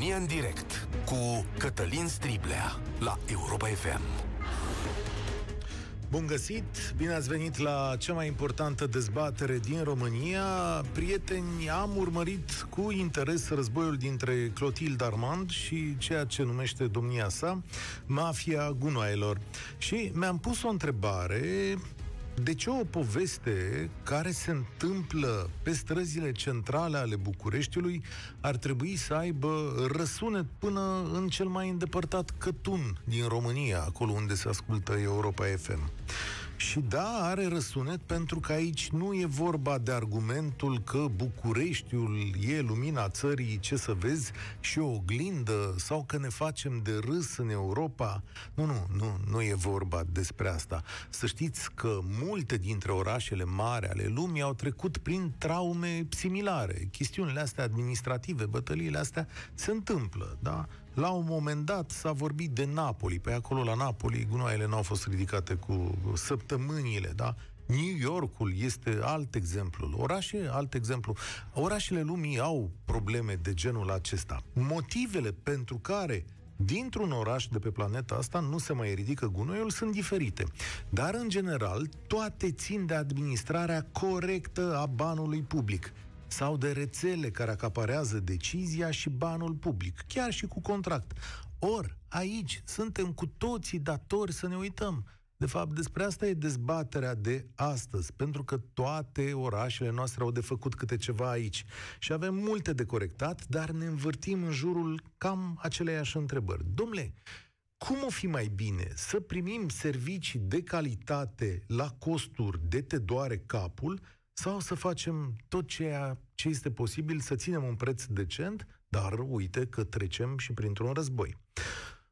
România în direct cu Cătălin Striblea la Europa FM. Bun găsit! Bine ați venit la cea mai importantă dezbatere din România. Prieteni, am urmărit cu interes războiul dintre Clotilde Armand și ceea ce numește domnia sa mafia gunoaielor. Și mi-am pus o întrebare de ce o poveste care se întâmplă pe străzile centrale ale Bucureștiului ar trebui să aibă răsunet până în cel mai îndepărtat cătun din România, acolo unde se ascultă Europa FM? Și da, are răsunet pentru că aici nu e vorba de argumentul că Bucureștiul e lumina țării, ce să vezi, și o oglindă, sau că ne facem de râs în Europa. Nu, nu, nu, nu e vorba despre asta. Să știți că multe dintre orașele mari ale lumii au trecut prin traume similare. Chestiunile astea administrative, bătăliile astea se întâmplă, da? La un moment dat s-a vorbit de Napoli. Pe acolo, la Napoli, gunoaiele n-au fost ridicate cu săptămânile, da? New Yorkul este alt exemplu. Orașe, alt exemplu. Orașele lumii au probleme de genul acesta. Motivele pentru care dintr-un oraș de pe planeta asta nu se mai ridică gunoiul sunt diferite. Dar, în general, toate țin de administrarea corectă a banului public sau de rețele care acaparează decizia și banul public, chiar și cu contract. Or, aici suntem cu toții datori să ne uităm. De fapt, despre asta e dezbaterea de astăzi, pentru că toate orașele noastre au de făcut câte ceva aici. Și avem multe de corectat, dar ne învârtim în jurul cam aceleiași întrebări. Domnule, cum o fi mai bine să primim servicii de calitate la costuri de te doare capul sau să facem tot ceea ce este posibil să ținem un preț decent, dar uite că trecem și printr-un război.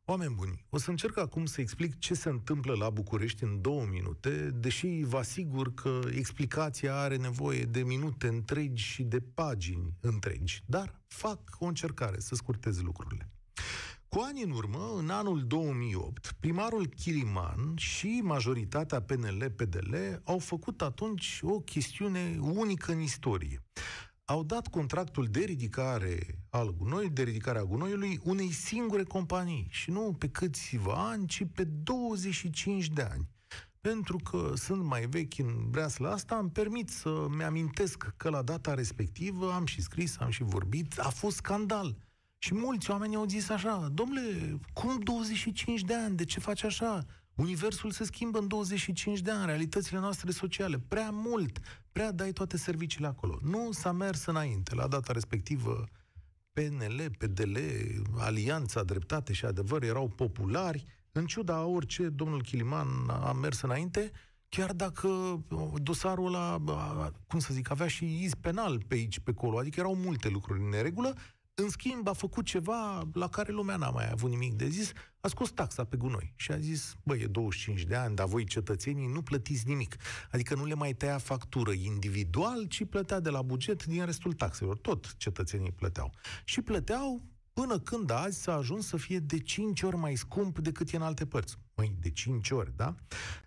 Oameni buni, o să încerc acum să explic ce se întâmplă la București în două minute, deși vă asigur că explicația are nevoie de minute întregi și de pagini întregi. Dar fac o încercare să scurtez lucrurile. Cu ani în urmă, în anul 2008, primarul Chiliman și majoritatea PNL-PDL au făcut atunci o chestiune unică în istorie. Au dat contractul de ridicare al gunoiului, de ridicare a gunoiului unei singure companii și nu pe câțiva ani, ci pe 25 de ani. Pentru că sunt mai vechi în breasla asta, îmi permit să-mi amintesc că la data respectivă am și scris, am și vorbit, a fost scandal și mulți oameni au zis așa, domnule, cum 25 de ani, de ce faci așa? Universul se schimbă în 25 de ani, realitățile noastre sociale, prea mult, prea dai toate serviciile acolo. Nu s-a mers înainte. La data respectivă, PNL, PDL, Alianța, Dreptate și Adevăr erau populari, în ciuda orice, domnul Chiliman a mers înainte, chiar dacă dosarul ăla, cum să zic, avea și iz penal pe aici, pe acolo, adică erau multe lucruri în neregulă, în schimb, a făcut ceva la care lumea n-a mai avut nimic de zis, a scos taxa pe gunoi și a zis, băi, e 25 de ani, dar voi cetățenii nu plătiți nimic. Adică nu le mai tăia factură individual, ci plătea de la buget din restul taxelor. Tot cetățenii plăteau. Și plăteau până când azi s-a ajuns să fie de 5 ori mai scump decât e în alte părți. Măi, de 5 ori, da?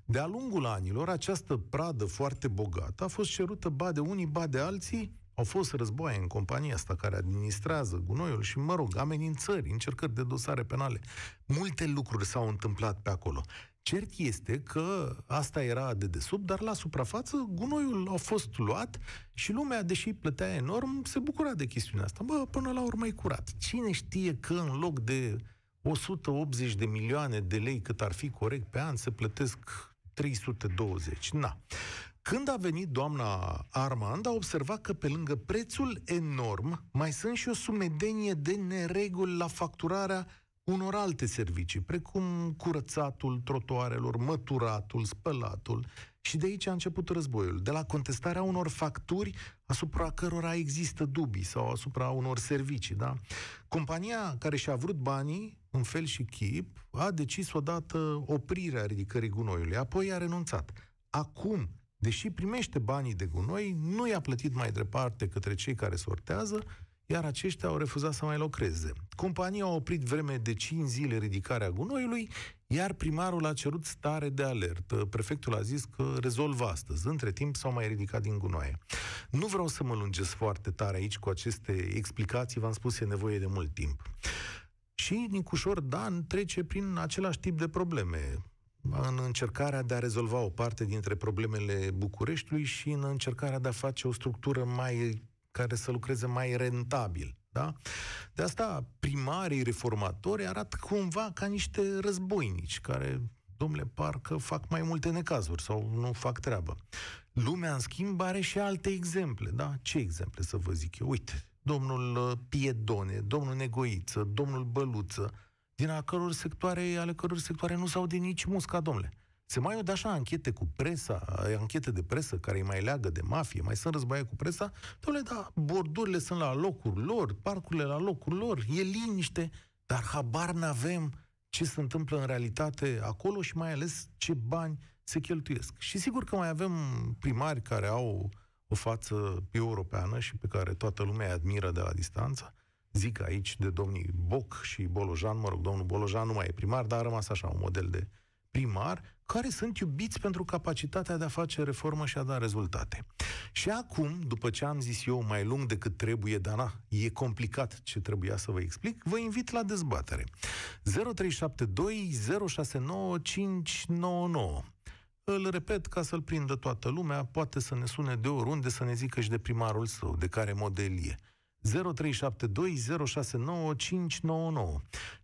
De-a lungul anilor, această pradă foarte bogată a fost cerută ba de unii, ba de alții, au fost războaie în compania asta care administrează gunoiul și, mă rog, amenințări, încercări de dosare penale. Multe lucruri s-au întâmplat pe acolo. Cert este că asta era de desubt, dar la suprafață gunoiul a fost luat și lumea, deși plătea enorm, se bucura de chestiunea asta. Bă, până la urmă e curat. Cine știe că în loc de 180 de milioane de lei cât ar fi corect pe an, se plătesc 320. Na. Când a venit doamna Armand, a observat că pe lângă prețul enorm, mai sunt și o sumedenie de nereguli la facturarea unor alte servicii, precum curățatul trotuarelor, măturatul, spălatul. Și de aici a început războiul, de la contestarea unor facturi asupra cărora există dubii sau asupra unor servicii. Da? Compania care și-a vrut banii, în fel și chip, a decis odată oprirea ridicării gunoiului, apoi a renunțat. Acum, deși primește banii de gunoi, nu i-a plătit mai departe către cei care sortează, iar aceștia au refuzat să mai lucreze. Compania a oprit vreme de 5 zile ridicarea gunoiului, iar primarul a cerut stare de alertă. Prefectul a zis că rezolvă astăzi. Între timp s-au mai ridicat din gunoaie. Nu vreau să mă lungesc foarte tare aici cu aceste explicații, v-am spus, e nevoie de mult timp. Și Nicușor Dan trece prin același tip de probleme în încercarea de a rezolva o parte dintre problemele Bucureștiului și în încercarea de a face o structură mai care să lucreze mai rentabil. Da? De asta primarii reformatori arată cumva ca niște războinici care, domnule, parcă fac mai multe necazuri sau nu fac treabă. Lumea, în schimb, are și alte exemple. Da? Ce exemple să vă zic eu? Uite, domnul uh, Piedone, domnul Negoiță, domnul Băluță, din a căror sectoare, ale căror sectoare nu s-au de nici musca, domnule. Se mai aud așa anchete cu presa, anchete de presă care îi mai leagă de mafie, mai sunt războaie cu presa, domnule, da, bordurile sunt la locul lor, parcurile la locul lor, e liniște, dar habar n-avem ce se întâmplă în realitate acolo și mai ales ce bani se cheltuiesc. Și sigur că mai avem primari care au o față europeană și pe care toată lumea îi admiră de la distanță. Zic aici de domnii Boc și Bolojan, mă rog, domnul Bolojan nu mai e primar, dar a rămas așa un model de primar, care sunt iubiți pentru capacitatea de a face reformă și a da rezultate. Și acum, după ce am zis eu mai lung decât trebuie, dar na, e complicat ce trebuia să vă explic, vă invit la dezbatere. 0372 069 599 îl repet ca să-l prindă toată lumea, poate să ne sune de oriunde să ne zică și de primarul său, de care model e. 0372069599.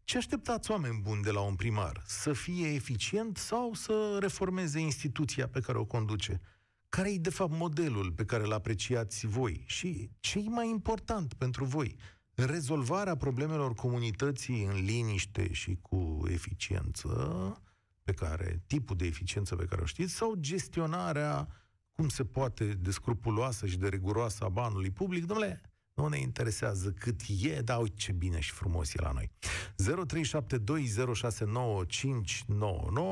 Ce așteptați oameni buni de la un primar? Să fie eficient sau să reformeze instituția pe care o conduce? Care e de fapt modelul pe care îl apreciați voi? Și ce e mai important pentru voi? Rezolvarea problemelor comunității în liniște și cu eficiență, pe care, tipul de eficiență pe care o știți, sau gestionarea cum se poate de scrupuloasă și de riguroasă a banului public, domnule, nu ne interesează cât e, dar uite ce bine și frumos e la noi.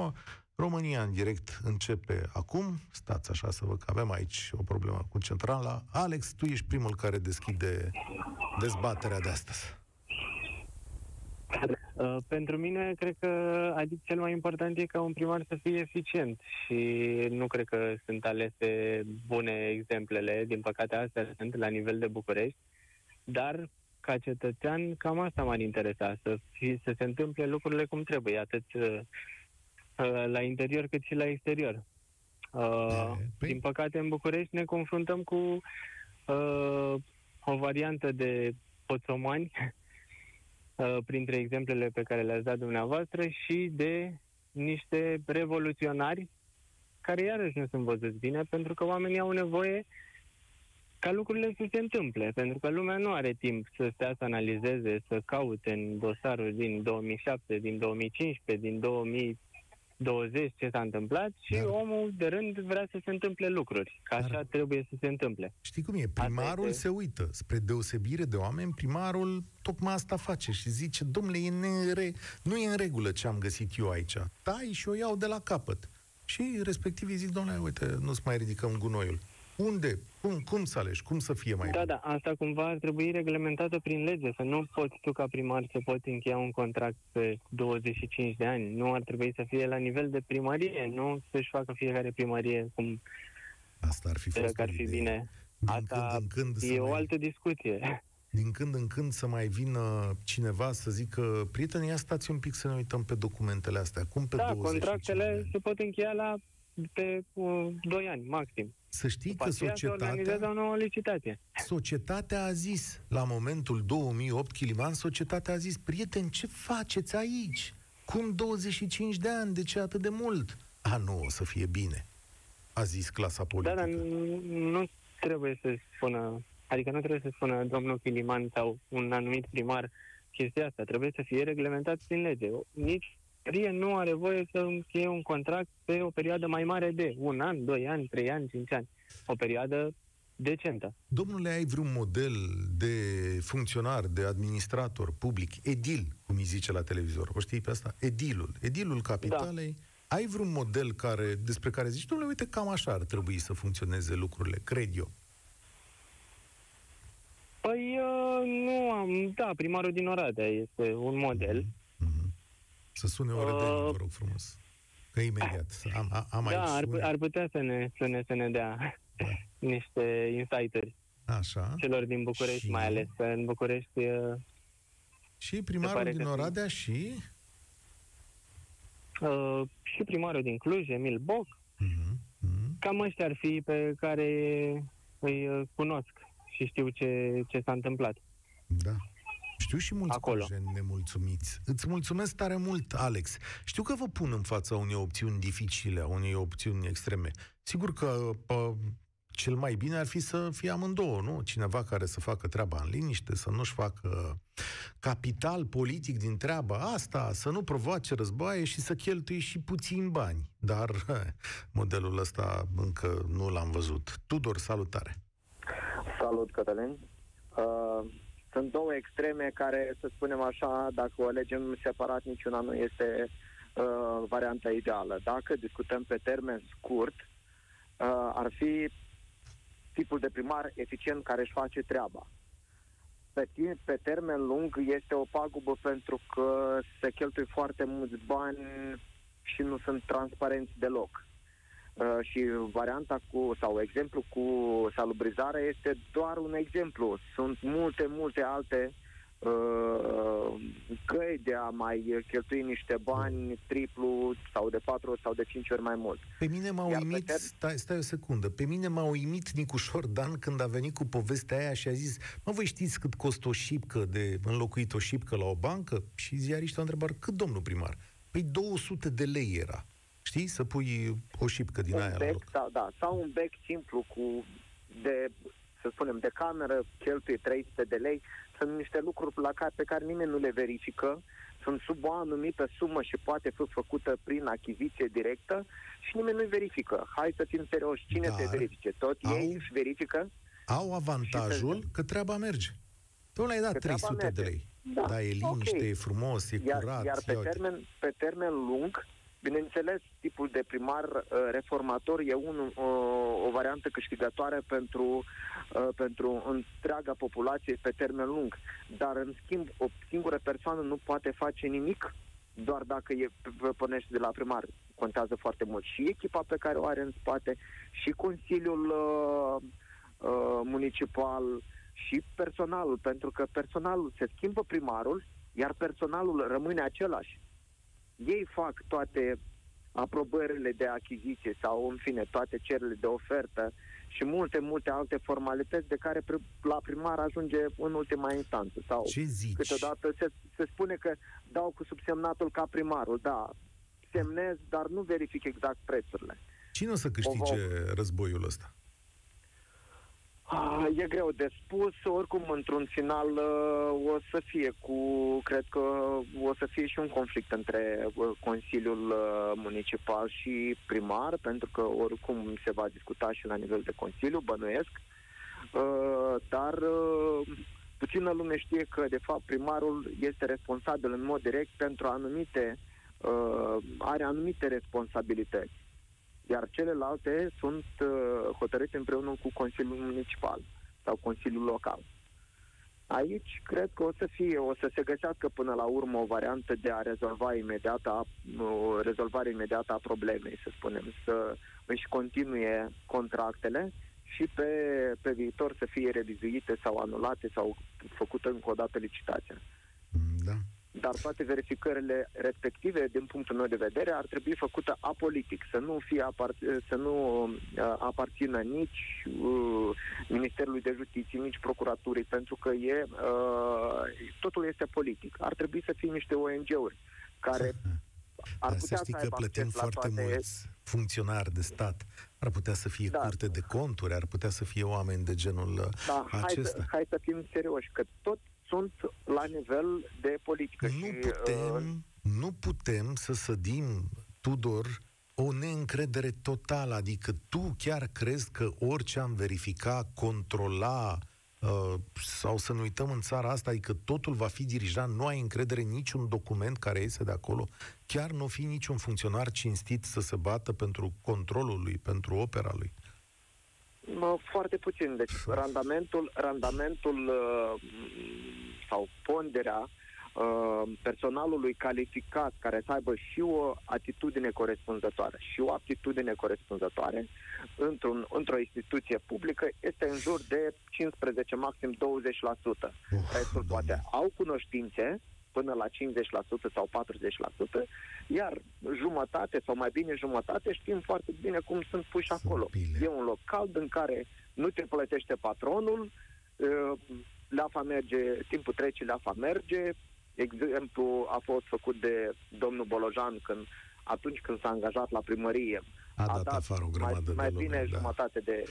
0372069599 România în direct începe acum. Stați așa să văd că avem aici o problemă cu centrala. Alex, tu ești primul care deschide dezbaterea de astăzi. Uh, pentru mine, cred că adică cel mai important e ca un primar să fie eficient și nu cred că sunt alese bune exemplele, din păcate astea sunt la nivel de București, dar ca cetățean cam asta m-ar interesa, să, fi, să se întâmple lucrurile cum trebuie, atât uh, uh la interior cât și la exterior. Uh, păi... Din păcate, în București ne confruntăm cu uh, o variantă de poțomani Uh, printre exemplele pe care le-ați dat dumneavoastră, și de niște revoluționari care iarăși nu sunt văzuți bine, pentru că oamenii au nevoie ca lucrurile să se întâmple, pentru că lumea nu are timp să stea să analizeze, să caute în dosarul din 2007, din 2015, din 2000 20 ce s-a întâmplat și Dar... omul de rând vrea să se întâmple lucruri, că așa Dar... trebuie să se întâmple. Știi cum e? Primarul este... se uită. Spre deosebire de oameni, primarul tocmai asta face și zice, domnule, e nere... nu e în regulă ce am găsit eu aici. Tai și o iau de la capăt. Și respectivii zic, domnule, uite, nu-ți mai ridicăm gunoiul. Unde? Cum, cum să alegi? Cum să fie mai Da, bun? da, asta cumva ar trebui reglementată prin lege, să nu poți tu ca primar să poți încheia un contract pe 25 de ani. Nu ar trebui să fie la nivel de primărie, nu să-și facă fiecare primărie cum Asta ar fi fost că ar fi bine. Din asta când în când e o mai... altă discuție. Din când în când să mai vină cineva să zică prieteni, ia stați un pic să ne uităm pe documentele astea. Cum pe da, contractele se pot încheia la pe uh, 2 ani, maxim. Să știi După că societatea... o nouă licitație. Societatea a zis, la momentul 2008, Chiliman, societatea a zis, prieteni, ce faceți aici? Cum 25 de ani? De ce atât de mult? A, nu, o să fie bine. A zis clasa politică. Da, dar nu trebuie să spună, adică nu trebuie să spună domnul Chiliman sau un anumit primar chestia asta. Trebuie să fie reglementat prin lege. Nici primărie nu are voie să încheie un contract pe o perioadă mai mare de un an, doi ani, trei ani, cinci ani. O perioadă decentă. Domnule, ai vreun model de funcționar, de administrator public, edil, cum îi zice la televizor, o știi pe asta? Edilul, edilul capitalei. Da. Ai vreun model care, despre care zici, domnule, uite, cam așa ar trebui să funcționeze lucrurile, cred eu. Păi, uh, nu am, da, primarul din Oradea este un model. Mm-hmm să sune o uh, vă rog frumos. Că imediat. Am, am da, ar, ar putea să ne, să ne, să ne dea. da. niște insighturi Așa. celor din București, și... mai ales că în București... Și primarul din Oradea și... Uh, și primarul din Cluj, Emil Boc. Uh-huh. Uh-huh. Cam ăștia ar fi pe care îi uh, cunosc și știu ce, ce s-a întâmplat. Da. Știu și mulți Acolo. nemulțumiți. Îți mulțumesc tare mult, Alex. Știu că vă pun în fața unei opțiuni dificile, unei opțiuni extreme. Sigur că pă, cel mai bine ar fi să fie amândouă, nu? Cineva care să facă treaba în liniște, să nu-și facă capital politic din treaba asta, să nu provoace războaie și să cheltuie și puțin bani. Dar modelul ăsta încă nu l-am văzut. Tudor, salutare! Salut, Cătălin! Uh, sunt două extreme care, să spunem așa, dacă o alegem separat, niciuna nu este uh, varianta ideală. Dacă discutăm pe termen scurt, uh, ar fi tipul de primar eficient care își face treaba. Pe, pe termen lung este o pagubă pentru că se cheltuie foarte mulți bani și nu sunt transparenți deloc. Uh, și varianta cu, sau exemplu cu salubrizarea este doar un exemplu. Sunt multe, multe alte uh, căi de a mai cheltui niște bani triplu sau de patru sau de cinci ori mai mult. Pe mine m-a Iar uimit, ter... stai, stai o secundă, pe mine m-a uimit Nicușor Dan când a venit cu povestea aia și a zis, mă, voi știți cât costă o șipcă de înlocuit o șipcă la o bancă? Și ziariștii au întrebat, cât domnul primar? Păi 200 de lei era. Știi? Să pui o șipcă din un aia bec, la loc. Sau, da, sau un bec simplu cu de, să spunem, de cameră, cheltuie 300 de lei. Sunt niște lucruri la care, pe care nimeni nu le verifică. Sunt sub o anumită sumă și poate fi făcută prin achiziție directă și nimeni nu verifică. Hai să fim serioși. Cine Dar te verifice? Tot au, ei își verifică? Au avantajul că treaba merge. Tu l-ai dat 300 de lei. Da, da e liniște, okay. e frumos, e iar, curat. Iar pe termen, pe termen lung, Bineînțeles, tipul de primar uh, reformator e un, o, o variantă câștigătoare pentru, uh, pentru întreaga populație pe termen lung. Dar, în schimb, o singură persoană nu poate face nimic doar dacă e pornește de la primar. Contează foarte mult și echipa pe care o are în spate, și Consiliul uh, uh, Municipal, și personalul, pentru că personalul se schimbă primarul, iar personalul rămâne același ei fac toate aprobările de achiziție sau, în fine, toate cererile de ofertă și multe, multe alte formalități de care la primar ajunge în ultima instanță. Sau Ce zici? câteodată se, se spune că dau cu subsemnatul ca primarul. Da, semnez, dar nu verific exact prețurile. Cine o să câștige o, războiul ăsta? Ah, e greu de spus, oricum într-un final uh, o să fie cu, cred că o să fie și un conflict între uh, Consiliul uh, Municipal și primar, pentru că oricum se va discuta și la nivel de Consiliu, bănuiesc, dar puțină lume știe că de fapt primarul este responsabil în mod direct pentru anumite, are anumite responsabilități iar celelalte sunt uh, hotărâte împreună cu Consiliul Municipal sau Consiliul Local. Aici cred că o să fie, o să se găsească până la urmă o variantă de a rezolva imediat a, o rezolvare imediată a problemei, să spunem, să își continue contractele și pe, pe viitor să fie revizuite sau anulate sau făcută încă o dată licitația. Da dar toate verificările respective, din punctul meu de vedere, ar trebui făcută apolitic, să nu fie apart- să nu uh, aparțină nici uh, Ministerului de Justiție, nici Procuraturii, pentru că e uh, totul este politic. Ar trebui să fie niște ONG-uri care ar Dar putea să știi să că plătim foarte toate... mulți funcționari de stat. Ar putea să fie da. curte de conturi, ar putea să fie oameni de genul da, acesta. Hai să, hai să fim serioși, că tot sunt la nivel de politică. Nu și, putem, uh... nu putem să sădim, Tudor, o neîncredere totală. Adică tu chiar crezi că orice am verifica, controla, uh, sau să nu uităm în țara asta, adică totul va fi dirijat, nu ai încredere în niciun document care iese de acolo, chiar nu fi niciun funcționar cinstit să se bată pentru controlul lui, pentru opera lui. Foarte puțin. Deci randamentul, randamentul uh, sau ponderea uh, personalului calificat care să aibă și o atitudine corespunzătoare și o aptitudine corespunzătoare într-un, într-o instituție publică este în jur de 15, maxim 20%. Restul poate au cunoștințe, până la 50% sau 40%, iar jumătate sau mai bine jumătate știm foarte bine cum sunt puși sunt acolo. Bine. E un loc cald în care nu te plătește patronul, uh, leafa merge, timpul trece, leafa merge. Exemplu a fost făcut de domnul Bolojan când atunci când s-a angajat la primărie. A, a dat, dat afară o grămadă mai, de mai bine da. jumătate de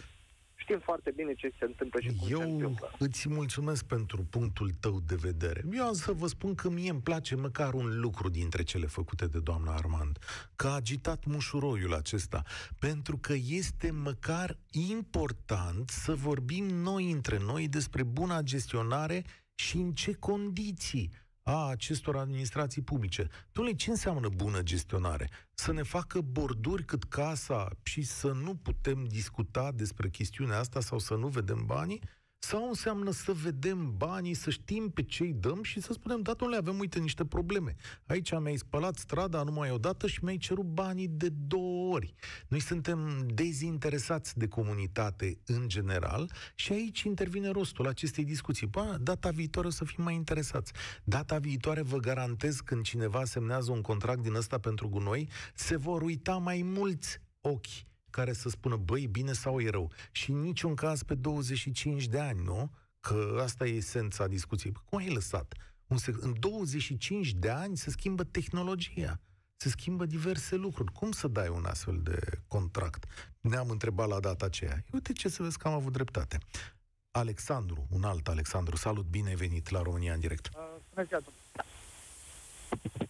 știm foarte bine ce se întâmplă și cum Eu se întâmplă. îți mulțumesc pentru punctul tău de vedere. Eu am să vă spun că mie îmi place măcar un lucru dintre cele făcute de doamna Armand, că a agitat mușuroiul acesta, pentru că este măcar important să vorbim noi între noi despre buna gestionare și în ce condiții a acestor administrații publice. Dom'le, ce înseamnă bună gestionare? Să ne facă borduri cât casa și să nu putem discuta despre chestiunea asta sau să nu vedem banii? Sau înseamnă să vedem banii, să știm pe ce îi dăm și să spunem, da, domnule, avem, uite, niște probleme. Aici mi-ai spălat strada numai o dată și mi-ai cerut banii de două ori. Noi suntem dezinteresați de comunitate în general și aici intervine rostul acestei discuții. Bă, data viitoare o să fim mai interesați. Data viitoare vă garantez când cineva semnează un contract din ăsta pentru gunoi, se vor uita mai mulți ochi care să spună, băi, bine sau e rău. Și în niciun caz pe 25 de ani, nu? Că asta e esența discuției. Cum ai lăsat? Un sec- în 25 de ani se schimbă tehnologia, se schimbă diverse lucruri. Cum să dai un astfel de contract? Ne-am întrebat la data aceea. Uite ce să vezi că am avut dreptate. Alexandru, un alt Alexandru, salut, bine ai venit la România în direct. Uh, bună ziua,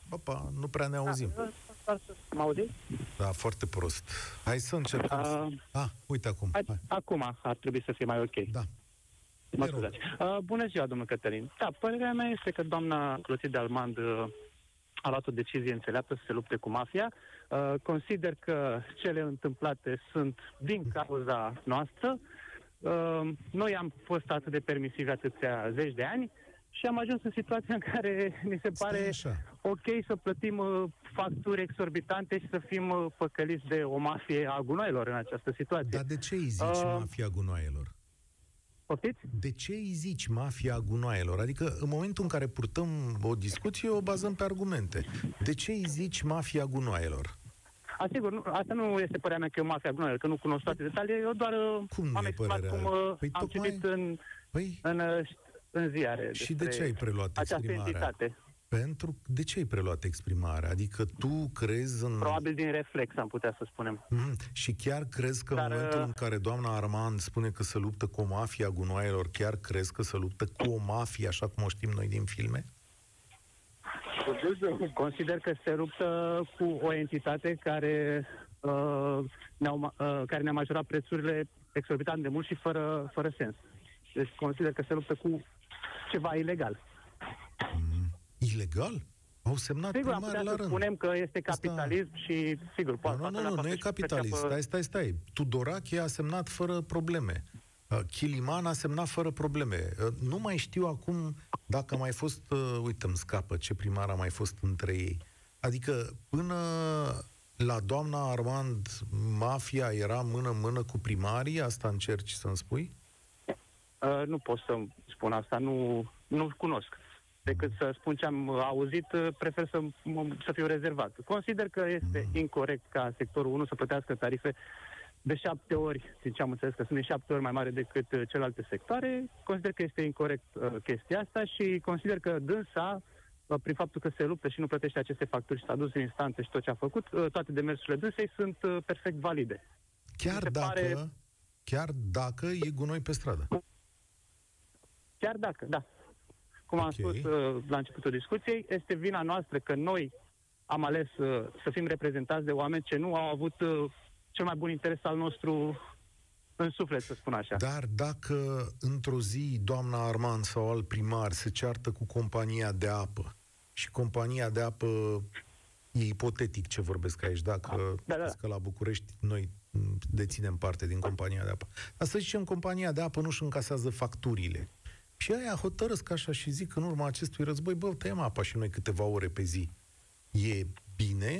Opa, nu prea ne auzim. Da, Mă auzi? Da, foarte prost. Hai să încercăm. Uh, ah, uite acum. Hai. Acum ar trebui să fie mai ok. Da. Mă scuzați. Uh, bună ziua, domnul Cătălin. Da, părerea mea este că doamna Clotilde Almand uh, a luat o decizie înțeleaptă să se lupte cu mafia. Uh, consider că cele întâmplate sunt din cauza noastră. Uh, noi am fost atât de permisivi atâția zeci de ani și am ajuns în situația în care mi se pare ok să plătim uh, facturi exorbitante și să fim uh, păcăliți de o mafie a gunoaielor în această situație. Dar de ce îi zici uh, mafia gunoaielor? Poftiți? De ce îi zici mafia gunoaielor? Adică în momentul în care purtăm o discuție, o bazăm pe argumente. De ce îi zici mafia gunoaielor? Asigur, nu, asta nu este părerea mea că e o mafia gunoaielor, că nu cunosc toate detaliile, eu doar uh, cum am exprimat cum păi am citit în, păi? în, în ziare. Și de ce ai preluat exprimarea? Entitate. Pentru de ce ai preluat exprimarea? Adică tu crezi în... Probabil din reflex, am putea să spunem. Mm, și chiar crezi că Dar, în momentul uh, în care doamna Armand spune că se luptă cu o mafia gunoaielor, chiar crezi că se luptă cu o mafie, așa cum o știm noi din filme? Consider că se luptă cu o entitate care, uh, ne-au, uh, care ne-a majorat prețurile exorbitant de mult și fără, fără sens. Deci consider că se luptă cu ceva ilegal. Mm. Ilegal? Au semnat sigur, primari la rând. spunem că este capitalism Asta... și, sigur, poate... Nu, nu, nu, nu, nu e capitalism. Stai, stai, stai. Tudorache a semnat fără probleme. Uh, Chiliman a semnat fără probleme. Uh, nu mai știu acum dacă a mai fost, uh, uite, îmi scapă ce primar a mai fost între ei. Adică până la doamna Armand, mafia era mână-mână cu primarii? Asta încerci să-mi spui? Uh, nu pot să spun asta, nu, nu cunosc. Decât să spun ce am auzit, uh, prefer să, să fiu rezervat. Consider că este mm. incorrect ca sectorul 1 să plătească tarife de șapte ori, din ce am înțeles că sunt de șapte ori mai mare decât uh, celelalte sectoare. Consider că este incorrect uh, chestia asta și consider că dânsa, uh, prin faptul că se luptă și nu plătește aceste facturi și s-a dus în instanță și tot ce a făcut, uh, toate demersurile dânsei sunt uh, perfect valide. Chiar dacă, pare... chiar dacă e gunoi pe stradă. Chiar dacă, da. Cum okay. am spus uh, la începutul discuției, este vina noastră că noi am ales uh, să fim reprezentați de oameni ce nu au avut uh, cel mai bun interes al nostru în suflet, să spun așa. Dar dacă într-o zi doamna Arman sau alt primar se ceartă cu compania de apă și compania de apă e ipotetic ce vorbesc aici, dacă da, da. că la București noi deținem parte din compania de apă. Dar să zicem, compania de apă nu-și încasează facturile Și aia hotărăsc așa și zic în urma acestui război, bă, tăiem apa și noi câteva ore pe zi. E bine?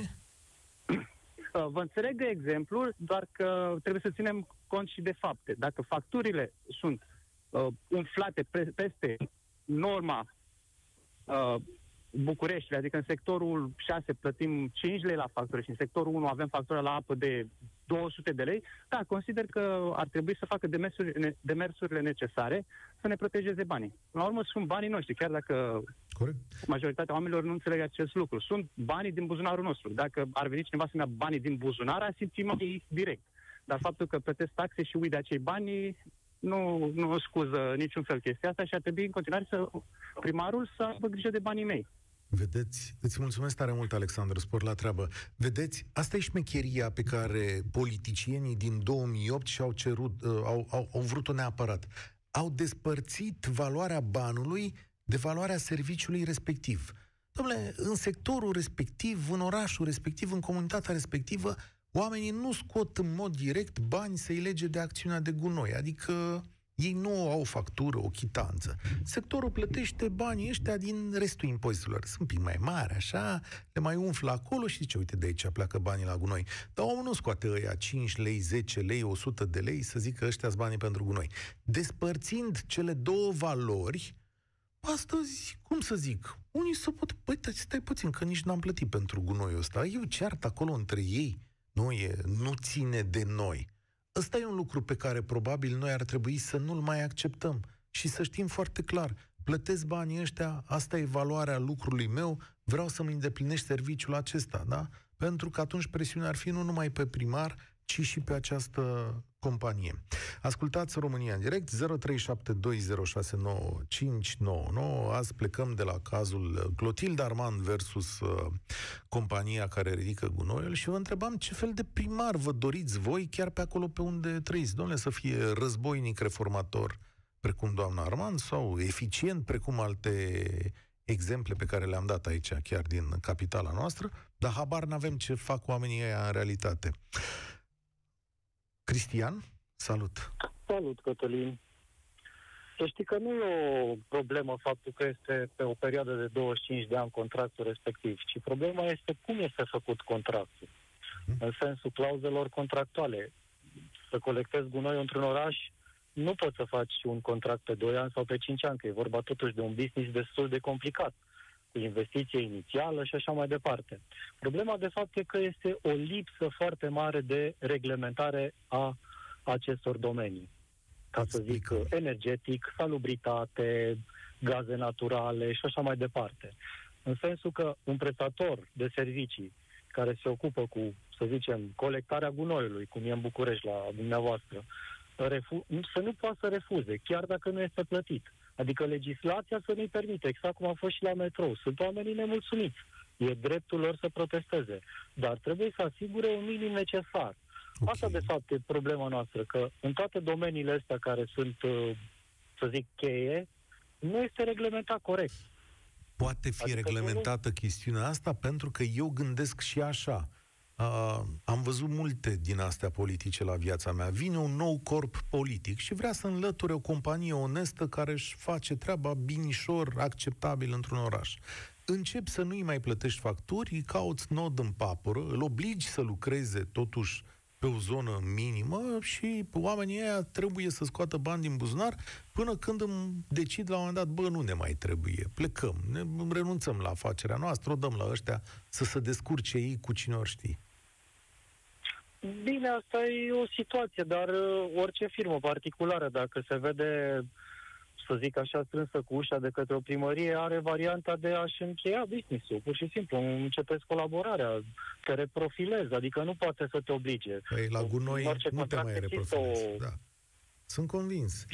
Uh, vă înțeleg de exemplu, doar că trebuie să ținem cont și de fapte. Dacă facturile sunt uh, umflate pre- peste norma uh, București, adică în sectorul 6 plătim 5 lei la factură și în sectorul 1 avem factură la apă de 200 de lei, da, consider că ar trebui să facă demersurile, demersurile necesare să ne protejeze banii. La urmă sunt banii noștri, chiar dacă Corect. majoritatea oamenilor nu înțeleg acest lucru. Sunt banii din buzunarul nostru. Dacă ar veni cineva să-mi ia banii din buzunar, ar simți mai direct. Dar faptul că plătesc taxe și uit de acei bani nu, nu scuză niciun fel chestia asta și ar trebui în continuare să primarul să aibă grijă de banii mei. Vedeți, îți mulțumesc tare mult, Alexandru, spor la treabă. Vedeți, asta e șmecheria pe care politicienii din 2008 și-au cerut, uh, au, au, au vrut-o neapărat. Au despărțit valoarea banului de valoarea serviciului respectiv. Domnule, în sectorul respectiv, în orașul respectiv, în comunitatea respectivă, oamenii nu scot în mod direct bani să-i lege de acțiunea de gunoi. Adică ei nu au o factură, o chitanță. Sectorul plătește banii ăștia din restul impozitelor. Sunt un pic mai mari, așa, le mai umflă acolo și zice, uite, de aici pleacă banii la gunoi. Dar omul nu scoate ăia 5 lei, 10 lei, 100 de lei să zică ăștia banii pentru gunoi. Despărțind cele două valori, astăzi, cum să zic, unii să pot, păi, stai puțin, că nici n-am plătit pentru gunoiul ăsta. E o ceartă acolo între ei. Nu, e, nu ține de noi. Ăsta e un lucru pe care probabil noi ar trebui să nu-l mai acceptăm și să știm foarte clar, plătesc banii ăștia, asta e valoarea lucrului meu, vreau să-mi îndeplinești serviciul acesta, da? Pentru că atunci presiunea ar fi nu numai pe primar, ci și pe această companie. Ascultați România în direct, 0372069599. Azi plecăm de la cazul Clotilde Armand versus uh, compania care ridică gunoiul și vă întrebam ce fel de primar vă doriți voi chiar pe acolo pe unde trăiți. Domnule, să fie războinic reformator precum doamna Armand sau eficient precum alte exemple pe care le-am dat aici, chiar din capitala noastră, dar habar n-avem ce fac oamenii ăia în realitate. Cristian, salut! Salut, Cătălin! Să știi că nu e o problemă faptul că este pe o perioadă de 25 de ani contractul respectiv, ci problema este cum este făcut contractul. Hmm. În sensul clauzelor contractuale. Să colectezi gunoi într-un oraș, nu poți să faci un contract pe 2 ani sau pe 5 ani, că e vorba totuși de un business destul de complicat cu investiție inițială și așa mai departe. Problema, de fapt, e că este o lipsă foarte mare de reglementare a acestor domenii. Ca să zic, energetic, salubritate, gaze naturale și așa mai departe. În sensul că un prestator de servicii care se ocupă cu, să zicem, colectarea gunoiului, cum e în București la dumneavoastră, refu- să nu poată să refuze, chiar dacă nu este plătit. Adică legislația să nu-i permite, exact cum a fost și la metrou. Sunt oamenii nemulțumiți. E dreptul lor să protesteze. Dar trebuie să asigure un minim necesar. Okay. Asta, de fapt, e problema noastră, că în toate domeniile astea care sunt, uh, să zic, cheie, nu este reglementat corect. Poate fi adică reglementată nu... chestiunea asta pentru că eu gândesc și așa. Uh, am văzut multe din astea politice la viața mea. Vine un nou corp politic și vrea să înlăture o companie onestă care își face treaba binișor, acceptabil într-un oraș. Încep să nu-i mai plătești facturi, îi cauți nod în papură, îl obligi să lucreze totuși pe o zonă minimă și oamenii ăia trebuie să scoată bani din buzunar până când îmi decid la un moment dat, bă, nu ne mai trebuie, plecăm, ne renunțăm la afacerea noastră, o dăm la ăștia să se descurce ei cu cine ori știi. Bine, asta e o situație, dar uh, orice firmă particulară, dacă se vede să zic așa, strânsă cu ușa de către o primărie, are varianta de a-și încheia business-ul. Pur și simplu, începeți colaborarea, te reprofilezi, adică nu poate să te oblige. Păi la gunoi nu te mai reprofilezi, o... da. Sunt convins.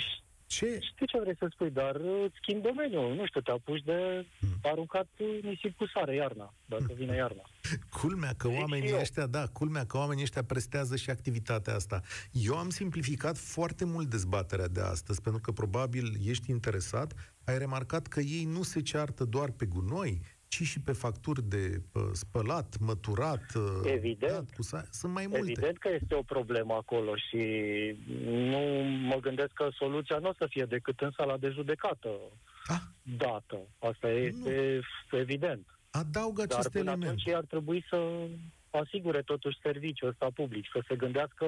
Ce? Știu ce vrei să spui, dar îți schimbi domeniul. Nu știu, te apuci de hmm. aruncat nisip cu sare iarna, dacă vine iarna. Culmea că oamenii ăștia, da, culmea că oamenii ăștia prestează și activitatea asta. Eu am simplificat foarte mult dezbaterea de astăzi, pentru că probabil ești interesat, ai remarcat că ei nu se ceartă doar pe gunoi, ci și pe facturi de uh, spălat, măturat, uh, Evident. dat, cu sa- sunt mai multe. Evident că este o problemă acolo și nu mă gândesc că soluția nu o să fie decât în sala de judecată Ah, dată. Asta este evident. adaugă Dar acest până element. atunci ei ar trebui să asigure totuși serviciul ăsta public, să se gândească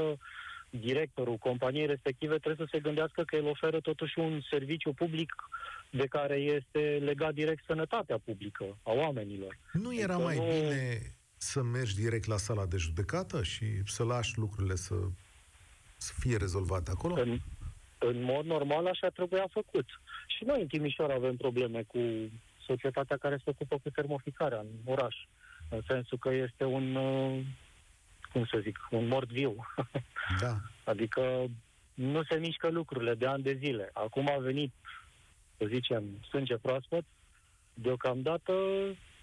directorul companiei respective trebuie să se gândească că el oferă totuși un serviciu public de care este legat direct sănătatea publică a oamenilor. Nu era Adică mai nu- bine să mergi direct la sala de judecată și să lași lucrurile să, să fie rezolvate acolo? În, în mod normal așa trebuia făcut. Și noi în Timișoara avem probleme cu societatea care se ocupă cu termoficarea în oraș. În sensul că este un, uh, cum să zic, un mort viu. Da. Adică nu se mișcă lucrurile de ani de zile. Acum a venit, să zicem, sânge proaspăt. Deocamdată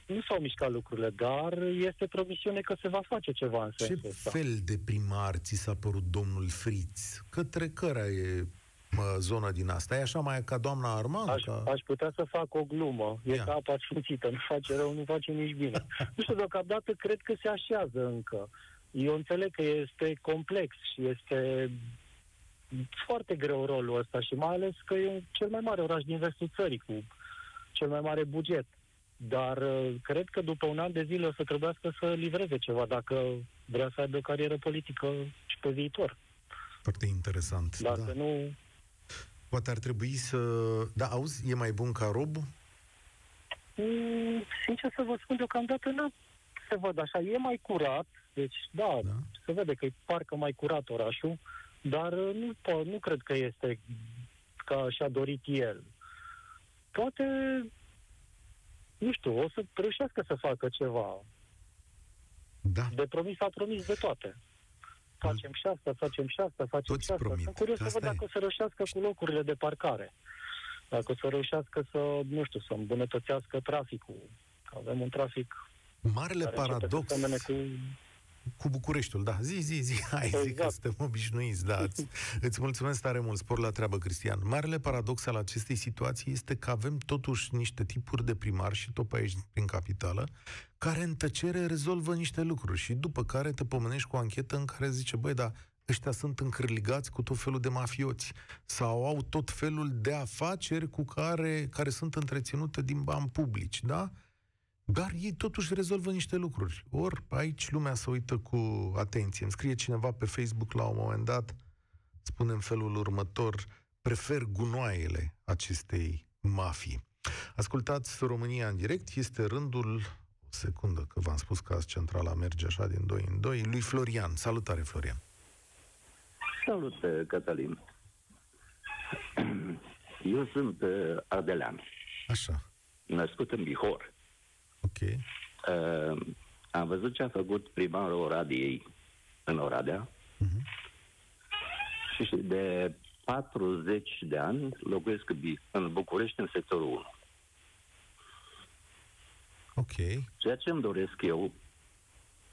nu s-au mișcat lucrurile, dar este promisiune că se va face ceva în Ce sensul ăsta. fel de primar ți s-a părut domnul Friț? Către cărea e mă, zona din asta? E așa mai ca doamna Arman? Aș, Ca... aș putea să fac o glumă. E Ia. ca apa sfințită. Nu face rău, nu face nici bine. nu știu, deocamdată cred că se așează încă. Eu înțeleg că este complex și este foarte greu rolul ăsta și mai ales că e cel mai mare oraș din vestul țării cu cel mai mare buget. Dar uh, cred că după un an de zile o să trebuiască să livreze ceva dacă vrea să aibă o carieră politică și pe viitor. Foarte interesant. Dacă Da. nu, Poate ar trebui să... Da, auzi, e mai bun ca Rob? Mm, sincer să vă spun, deocamdată nu se văd așa. E mai curat, deci da, Da. da. se vede că e parcă mai curat orașul, dar uh, nu, po- nu cred că este ca și-a dorit el. Poate, nu știu, o să reușească să facă ceva. Da. De promis a promis de toate. Facem și asta, facem și asta, facem Toți și asta. promit. Sunt curios să Asta văd e. dacă o să reușească cu locurile de parcare. Dacă o să reușească să, nu știu, să îmbunătățească traficul. Că avem un trafic Marele care începe paradox să semene cu... cu Bucureștiul, da. Zi, zi, zi. Hai, zi că Exact. suntem obișnuiți, da. Îți, îți mulțumesc tare mult. Spor la treabă, Cristian. Marele paradox al acestei situații este că avem totuși niște tipuri de primari și tot pe aici prin capitală, care în tăcere rezolvă niște lucruri și după care te pomenești cu o anchetă în care zice, băi, da, ăștia sunt încârligați cu tot felul de mafioți sau au tot felul de afaceri cu care, care sunt întreținute din bani publici, da? Dar ei totuși rezolvă niște lucruri. Ori aici lumea se uită cu atenție. Îmi scrie cineva pe Facebook la un moment dat, spune în felul următor, prefer gunoaiele acestei mafii. Ascultați România în direct, este rândul, o secundă că v-am spus că azi centrala merge așa din 2 în 2, lui Florian. Salutare, Florian. Salut, eh, Cătălin. Eu sunt uh, ardelean, Așa, născut în Bihor. Ok. Uh, am văzut ce a făcut primarul Oradiei în Oradea Mhm. și de 40 de ani locuiesc în Bi- în București, în sectorul 1. Ok. Ceea ce îmi doresc eu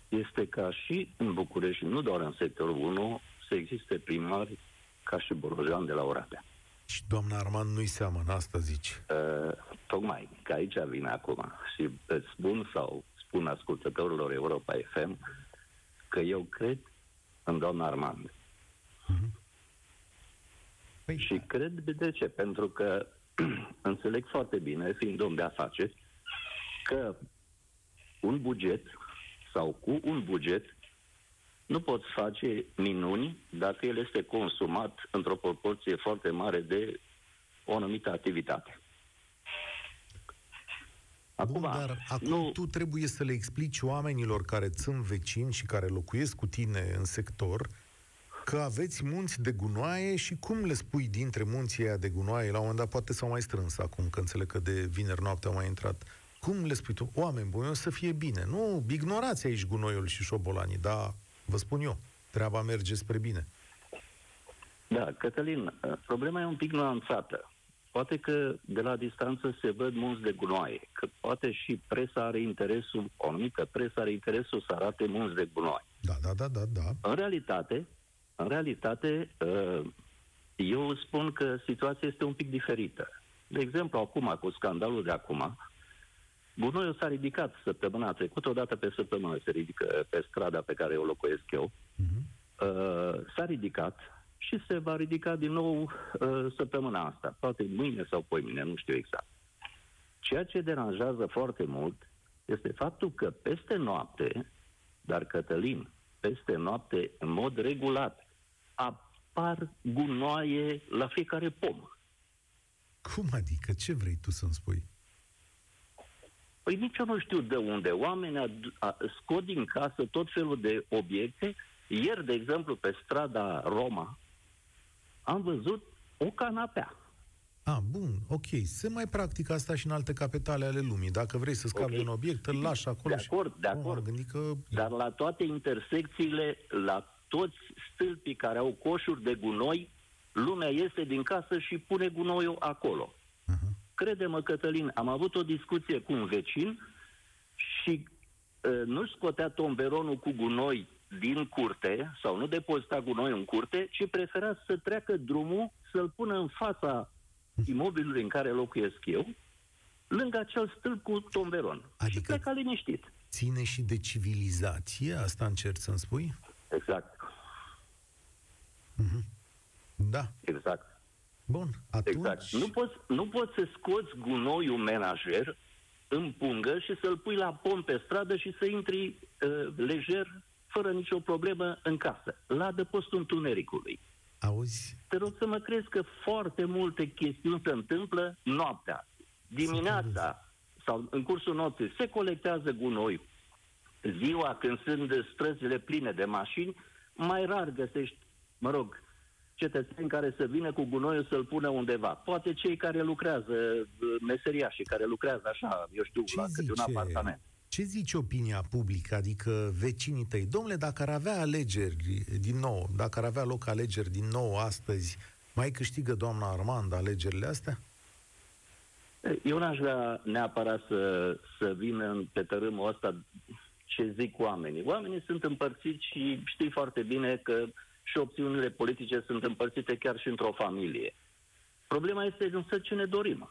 este ca și în București, nu doar în sectorul 1, să existe primari ca și Borojan de la Oradea. Și doamna Arman nu-i seamănă, asta zici. Uh, tocmai că aici vine acum și îți spun sau spun ascultătorilor Europa FM că eu cred în doamna Armand. Păi, Și cred de ce? Pentru că înțeleg foarte bine, fiind om de afaceri, că un buget sau cu un buget nu poți face minuni dacă el este consumat într-o proporție foarte mare de o anumită activitate. Bun, dar acum nu, tu trebuie să le explici oamenilor care sunt vecini și care locuiesc cu tine în sector că aveți munți de gunoaie și cum le spui dintre munții aia de gunoaie, la un moment dat poate s-au mai strâns acum, că înțeleg că de vineri noapte au mai intrat. Cum le spui tu, oameni buni, o să fie bine. Nu, ignorați aici gunoiul și șobolanii, dar vă spun eu, treaba merge spre bine. Da, Cătălin, problema e un pic nuanțată. Poate că de la distanță se văd munți de gunoaie, că poate și presa are interesul, o anumită presă are interesul să arate munți de gunoaie. Da, da, da, da, da. În realitate, în realitate, uh, eu spun că situația este un pic diferită. De exemplu, acum, cu scandalul de acum, Gunoiul s-a ridicat săptămâna trecută, o dată pe săptămână se ridică pe strada pe care o locuiesc eu. Uh-huh. Uh, s-a ridicat și se va ridica din nou uh, săptămâna asta, poate mâine sau poimine, nu știu exact. Ceea ce deranjează foarte mult este faptul că peste noapte, dar Cătălin, peste noapte, în mod regulat, apar gunoaie la fiecare pom. Cum adică? Ce vrei tu să-mi spui? Păi nici eu nu știu de unde. Oamenii ad- a, scot din casă tot felul de obiecte. Ieri, de exemplu, pe strada Roma, am văzut o canapea. Ah, bun, ok. Se mai practică asta și în alte capitale ale lumii. Dacă vrei să scapi Ok. de un obiect, îl lași acolo. De acord, și... de Oh, acord. am gândit că... Dar la toate intersecțiile, la toți stâlpii care au coșuri de gunoi, lumea iese din casă și pune gunoiul acolo. Uh-huh. Crede-mă, Cătălin, am avut o discuție cu un vecin și uh, nu scotea tomberonul cu gunoi din curte sau nu depozita gunoi în curte, ci prefera să treacă drumul, să-l pună în fața imobilului în care locuiesc eu, lângă acel stâlp cu tomberon. Și Adică- pleca liniștit. Ține și de civilizație? Asta încerci să-mi spui? Exact, Da. exact. Bun, atunci... Exact. Nu poți, nu poți să scoți gunoiul menajer în pungă și să-l pui la pom pe stradă și să intri uh, lejer, fără nicio problemă, în casă, la adăpostul întunericului. Auzi, Te rog să mă crezi că foarte multe chestiuni se întâmplă noaptea. Dimineața sau în cursul nopții se colectează gunoi. Ziua, când sunt străzile pline de mașini, mai rar găsești, mă rog, cetățeni care să vină cu gunoiul să-l pună undeva. Poate cei care lucrează, meseriașii care lucrează așa, eu știu, ce la câte un zice, apartament. ce zice opinia publică, adică vecinii tăi? Domnule, dacă ar avea alegeri din nou, dacă ar avea loc alegeri din nou astăzi, mai câștigă doamna Armand alegerile astea? Eu n-aș vrea neapărat să, să vină pe tărâmul ăsta ce zic oamenii. Oamenii sunt împărțiți și știi foarte bine că și opțiunile politice sunt împărțite chiar și într-o familie. Problema este însă ce ne dorim.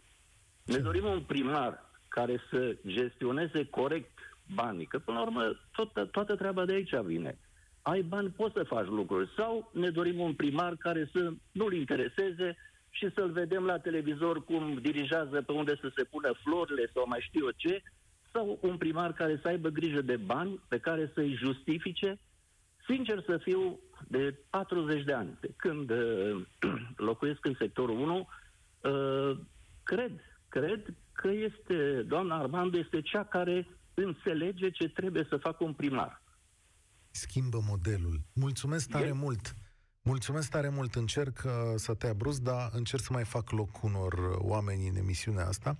Ne dorim un primar care să gestioneze corect banii, că până la urmă toată, toată treaba de aici vine. Ai bani, poți să faci lucruri. Sau ne dorim un primar care să nu-l intereseze și să-l vedem la televizor cum dirigează pe unde să se pună florile sau mai știu eu ce, sau un primar care să aibă grijă de bani pe care să-i justifice. Sincer să fiu, de 40 de ani, de când uh, locuiesc în sectorul 1, uh, cred, cred că este, doamna Armando este cea care înțelege ce trebuie să facă un primar. Schimbă modelul. Mulțumesc tare E- mult! Mulțumesc tare mult, încerc uh, să te abruz, dar încerc să mai fac loc unor uh, oameni în emisiunea asta.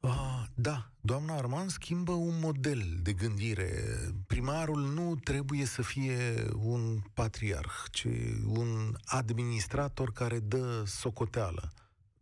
Ah, da, doamna Arman schimbă un model de gândire. Primarul nu trebuie să fie un patriarh, ci un administrator care dă socoteală.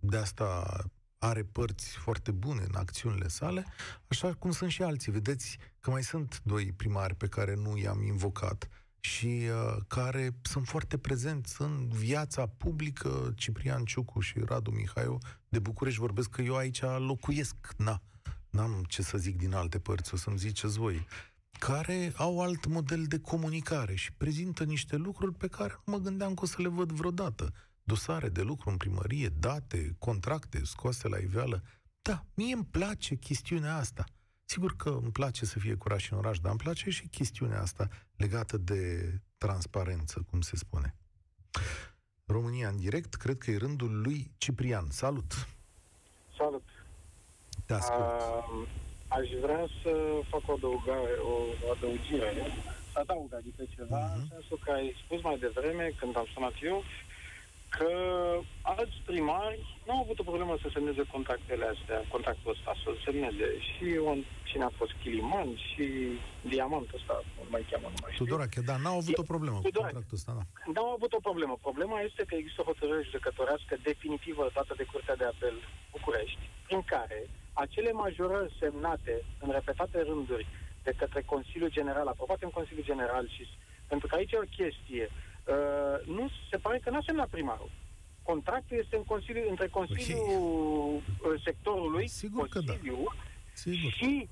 De asta are părți foarte bune în acțiunile sale, așa cum sunt și alții. Vedeți că mai sunt doi primari pe care nu i-am invocat și uh, care sunt foarte prezenți în viața publică, Ciprian Ciucu și Radu Mihaiu de București vorbesc că eu aici locuiesc, na, n-am ce să zic din alte părți, o să-mi ziceți voi, care au alt model de comunicare și prezintă niște lucruri pe care nu mă gândeam că o să le văd vreodată. Dosare de lucru în primărie, date, contracte scoase la iveală. Da, mie îmi place chestiunea asta. Sigur că îmi place să fie curaj și în oraș, dar îmi place și chestiunea asta legată de transparență, cum se spune. România în direct, cred că e rândul lui Ciprian. Salut! Salut! Te ascult. Uh, aș vrea să fac o adăugare, o, o adăugire, să adaug, adică ceva, Mhm. în sensul că ai spus mai devreme, când am sunat eu, că alți primari nu au avut o problemă să semneze contractele astea, contractul ăsta, să-l semneze. Și un, cine a fost Chiliman și Diamantul ăsta, cum îl mai cheamă, nu mai știu. Tudorache, da, n-au avut o problemă cu Tudorache. contractul ăsta, da. Nu au avut o problemă. Problema este că există o hotărâre judecătorească definitivă dată de Curtea de Apel București, prin care acele majorări semnate în repetate rânduri de către Consiliul General, aprobate în Consiliul General și... Pentru că aici e o chestie. Uh, nu se pare că n-a semnat primarul. Contractul este în Consiliu, între Consiliul uh, sectorului, Sigur că da. Consiliu Sigur. și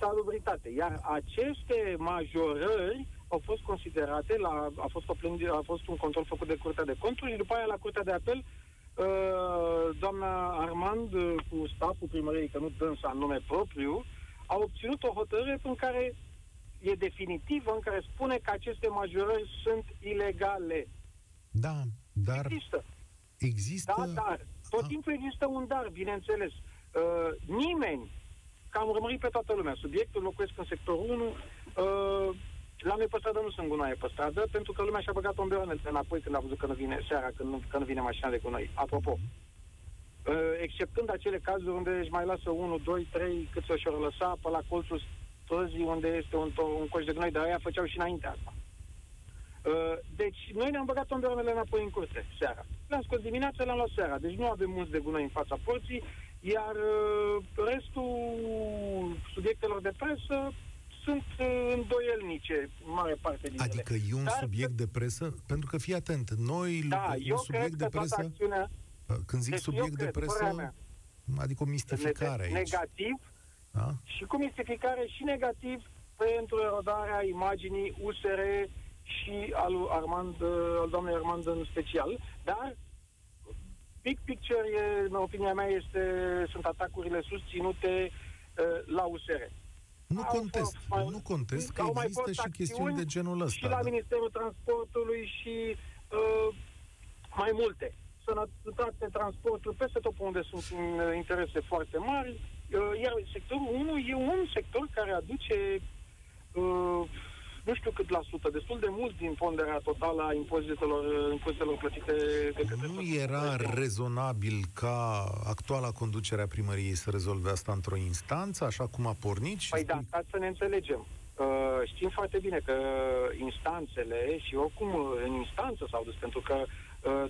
salubritate. Iar aceste majorări au fost considerate, la, a, fost o plângere, a fost un control făcut de Curtea de Conturi și după aia la Curtea de Apel uh, doamna Armand uh, cu staful primăriei, că nu dânsa în nume propriu, a obținut o hotărâre în care e definitivă, în care spune că aceste majorări sunt ilegale. Da, dar Există. există... Da, dar. Tot Ah. timpul există un dar, bineînțeles. Uh, nimeni, că am urmărit pe toată lumea, subiectul locuiesc în sectorul 1, uh, la noi pe stradă nu sunt gunoaie pe stradă, pentru că lumea și-a băgat tomberoanele înapoi când a văzut că nu vine seara, când nu, că nu vine mașina de gunoi. Apropo, uh, exceptând acele cazuri unde își mai lasă 1, 2, 3, cât să-și o lăsa pe la colțul străzii unde este un, to- un coș de gunoi, dar aia făceau și înainte asta. Uh, Deci, noi ne-am băgat tomberoanele înapoi în curte, seara. Le-am scos dimineața, le-am luat seara. Deci nu avem mulți de gunoi în fața porții, iar uh, restul subiectelor de presă sunt uh, îndoielnice, în mare parte din ele. Adică e un Dar- subiect de presă? Pentru că, fii atent, noi, Da, un eu subiect cred de că toată presă, acțiunea... când zic Deci eu subiect de cred, presă, părerea mea, adică o mistificare aici. negativ Da? și cu mistificare și negativ pentru erodarea imaginii USR și al lui Armand, uh, al doamnei Armand în special, dar big picture, e, în opinia mea, este, sunt atacurile susținute uh, la USR. Nu Au contest, fost mai- nu contest că au mai există fost și chestiuni acțiuni de genul Și ăsta. la da. Ministerul Transportului și uh, mai multe. Sănătate, transportul, peste tot pe unde sunt uh, interese foarte mari. Uh, iar sectorul 1 e un sector care aduce uh, nu știu cât la sută, destul de mult din ponderea totală a impozitelor, uh, impozitelor plătite de către Nu societate. era rezonabil ca actuala conducere a primăriei să rezolve asta într-o instanță, așa cum a pornit? Și Păi da, spui- ca să ne înțelegem. Uh, știm foarte bine că instanțele și oricum uh, în instanță s-au dus, pentru că uh,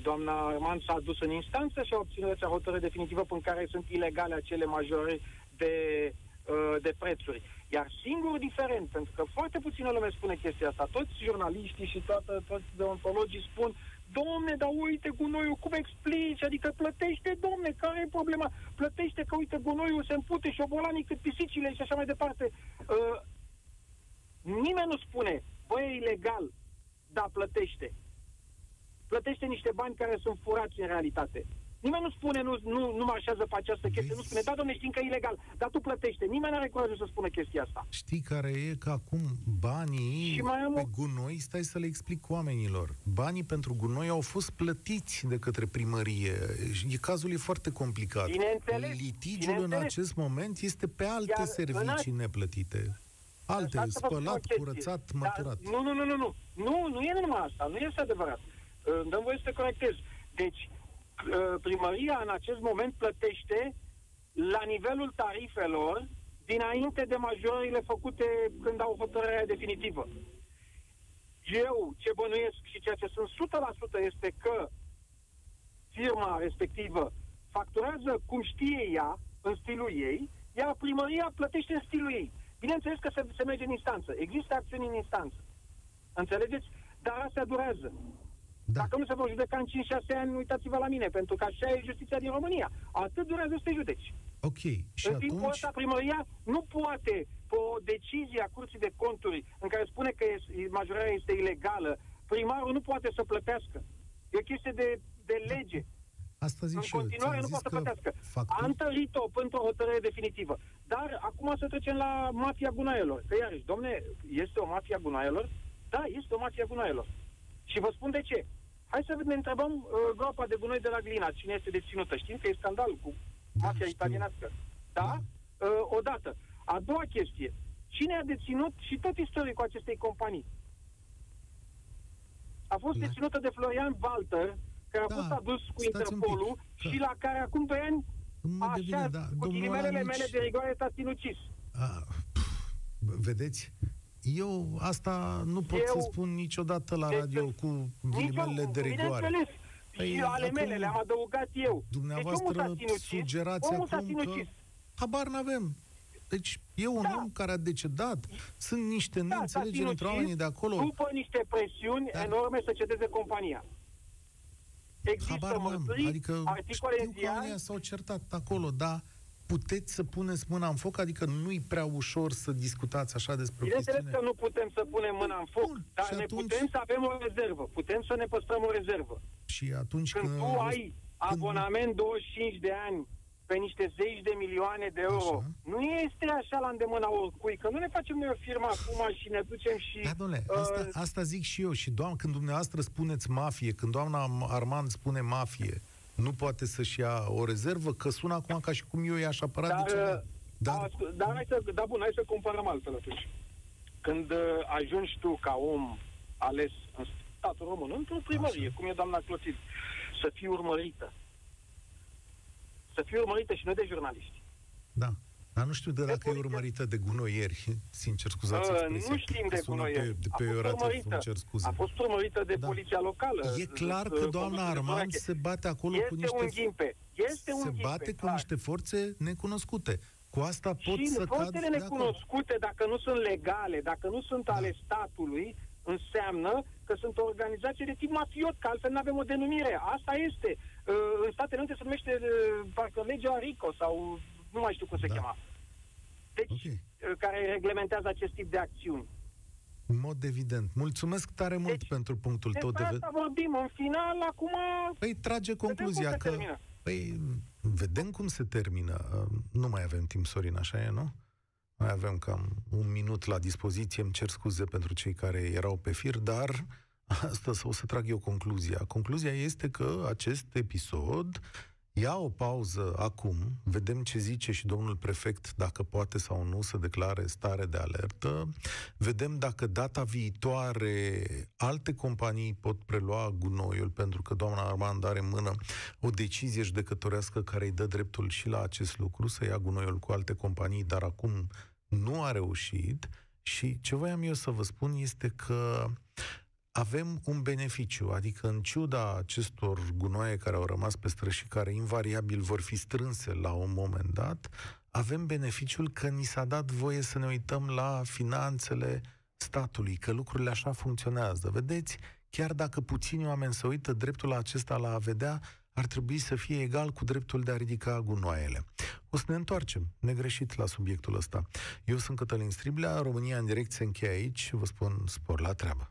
doamna Arman s-a dus în instanță și a obținut acea hotărâre definitivă prin care sunt ilegale acele majore de, uh, de prețuri. Iar singurul diferent, pentru că foarte puțină lume spune chestia asta, toți jurnaliștii și toată, toți deontologii spun Domne, dar uite gunoiul, cum explici? Adică plătește, domne, care e problema? Plătește că, uite, gunoiul se împute și obolanii cât pisicile și așa mai departe. Uh, nimeni nu spune, băi, e ilegal, da, plătește. Plătește niște bani care sunt furați în realitate. Nimeni nu spune, nu, nu, nu marșează pe această chestie, nu spune, da, domne, știm că e ilegal, dar tu plătește. Nimeni nu are curajul să spună chestia asta. Știi care e că acum banii Și mai am pe o- gunoi, stai să le explic oamenilor, banii pentru gunoi au fost plătiți de către primărie. E, cazul e foarte complicat. Bineînțeles, Litigiul în bineînțeles. acest moment este pe alte Iar în servicii alt- neplătite. Alte, Asta vă spun o spălat, chestie. curățat, Dar măturat. Nu, nu, nu, nu, nu. Nu, nu e numai asta. Nu este adevărat. Uh, Îmi dăm voie să te corectez. Deci, uh, primăria în acest moment plătește la nivelul tarifelor dinainte de majorările făcute când au hotărârea definitivă. Eu ce bănuiesc și ceea ce sunt 100% este că firma respectivă facturează cum știe ea, în stilul ei, iar primăria plătește în stilul ei. Bineînțeles că se, se merge în instanță. Există acțiuni în instanță. Înțelegeți? Dar astea durează. Da. Dacă nu se vor judeca în 5-6 ani, uitați-vă la mine, pentru că așa e justiția din România. Atât durează să te judeci. Ok. Și în timpul atunci... ăsta, primăria nu poate, pe o decizie a Curții de Conturi, în care spune că e- majorarea este ilegală, primarul nu poate să plătească. E o chestie de, de lege. Asta zic În și eu. continuare ți-am nu zis poate să că plătească. facturi- A întărit-o pentru o hotărâre definitivă. Dar acum să trecem la mafia gunoaielor. Că iarăși, domne, este o mafia gunoaielor? Da, este o mafia gunoaielor. Și vă spun de ce. Hai să ne întrebăm uh, groapa de gunoi de la Glina, cine este deținută. Știm că e scandal cu Da, mafia știu. italienească. Da? Uh, odată. A doua chestie. Cine a deținut și tot istoricul acestei companii? A fost Da. deținută de Florian Walter, care a Da, fost adus cu stați un pic, Interpolul că- și la care acum doi ani, Nu așa, devine, da, cu domnul ghilimelele ăla mele nici- de rigoare, s-a sinucis. A, pf, vedeți? Eu asta nu pot Eu- să spun niciodată la Deci, radio cu ghilimele Nici de eu, rigoare. Bineînțeles. Păi, și ale acum mele le-am adăugat eu. Dumneavoastră deci omul s-a sinucis, sugerați omul s-a acum că sinucis. habar n-avem. Deci e un Da. om care a decedat, sunt niște Da, s-a neînțelegeri între sinucis oamenii de acolo. După niște presiuni Dar- enorme să cedeze compania. Există Habar n-am. mărturii, Adică articole în știu că ziar, oamenii s-au certat acolo, dar puteți să puneți mâna în foc? Adică nu-i prea ușor să discutați așa despre o Bineînțeles chestiune? că nu putem să punem mâna în foc, Bun, dar și ne atunci- putem să avem o rezervă. Putem să ne păstrăm o rezervă. Și atunci Când când... tu ai abonament 25 de ani pe niște zeci de milioane de euro, Așa. nu este așa la îndemâna oricui, că nu ne facem noi o firmă acum și ne ducem și... Da, domnule, uh, asta, asta zic și eu. Și doamna, când dumneavoastră spuneți mafie, când doamna Armand spune mafie, nu poate să-și ia o rezervă, că sună acum ca și cum eu i-aș apăra Dar, de ceva. uh, Dar, Dar, dar hai să, da, bun, hai să comparăm altfel atunci. Când uh, ajungi tu ca om ales în statul român, într-o primărie, cum e doamna Clotilde, să fii urmărită. Să fii urmărită și nu de jurnaliști. da. Dar nu știu de dacă e poliție. urmărită de gunoieri. Sincer, scuzați Uh, expresia. nu știm de Sună gunoieri. Pe, de A pe fost orativ, urmărită. îmi cer scuze. A fost urmărită de Da. poliția locală. E clar Uh, că uh, doamna condusă de Armand Sărache. se bate acolo este cu niște... un ghimpe. Este un se ghimpe, bate cu clar. niște forțe necunoscute. Cu asta pot și să cad forțele de acord. necunoscute, dacă nu sunt legale, dacă nu sunt Da. ale statului, înseamnă că sunt o organizație de tip mafiot, că altfel nu avem o denumire. Asta este. Uh, În Statele Unite se numește uh, parcă legea RICO sau nu mai știu cum se Da. chema. Deci, Ok. uh, care reglementează acest tip de acțiuni. În mod evident. Mulțumesc tare mult Deci, pentru punctul tău de Despre vedere. asta vorbim. În final, acum... Păi trage vedem cum concluzia se că... termină. Păi, vedem cum se termină. Uh, Nu mai avem timp, Sorin, așa e, nu? Mai avem cam un minut la dispoziție. Îmi cer scuze pentru cei care erau pe fir, dar asta o să trag eu concluzia. Concluzia este că acest episod ia o pauză acum, vedem ce zice și domnul prefect, dacă poate sau nu să declare stare de alertă, vedem dacă data viitoare alte companii pot prelua gunoiul, pentru că doamna Armand are în mână o decizie judecătorească care îi dă dreptul și la acest lucru, să ia gunoiul cu alte companii, dar acum nu a reușit. Și ce voiam eu să vă spun este că avem un beneficiu, adică în ciuda acestor gunoaie care au rămas pe străzi și care invariabil vor fi strânse la un moment dat, avem beneficiul că ni s-a dat voie să ne uităm la finanțele statului, că lucrurile așa funcționează. Vedeți, chiar dacă puțini oameni se uită, dreptul acesta la a vedea ar trebui să fie egal cu dreptul de a ridica gunoaiele. O să ne întoarcem negreșit la subiectul ăsta. Eu sunt Cătălin Striblea, România în direct se încheie aici, vă spun spor la treabă.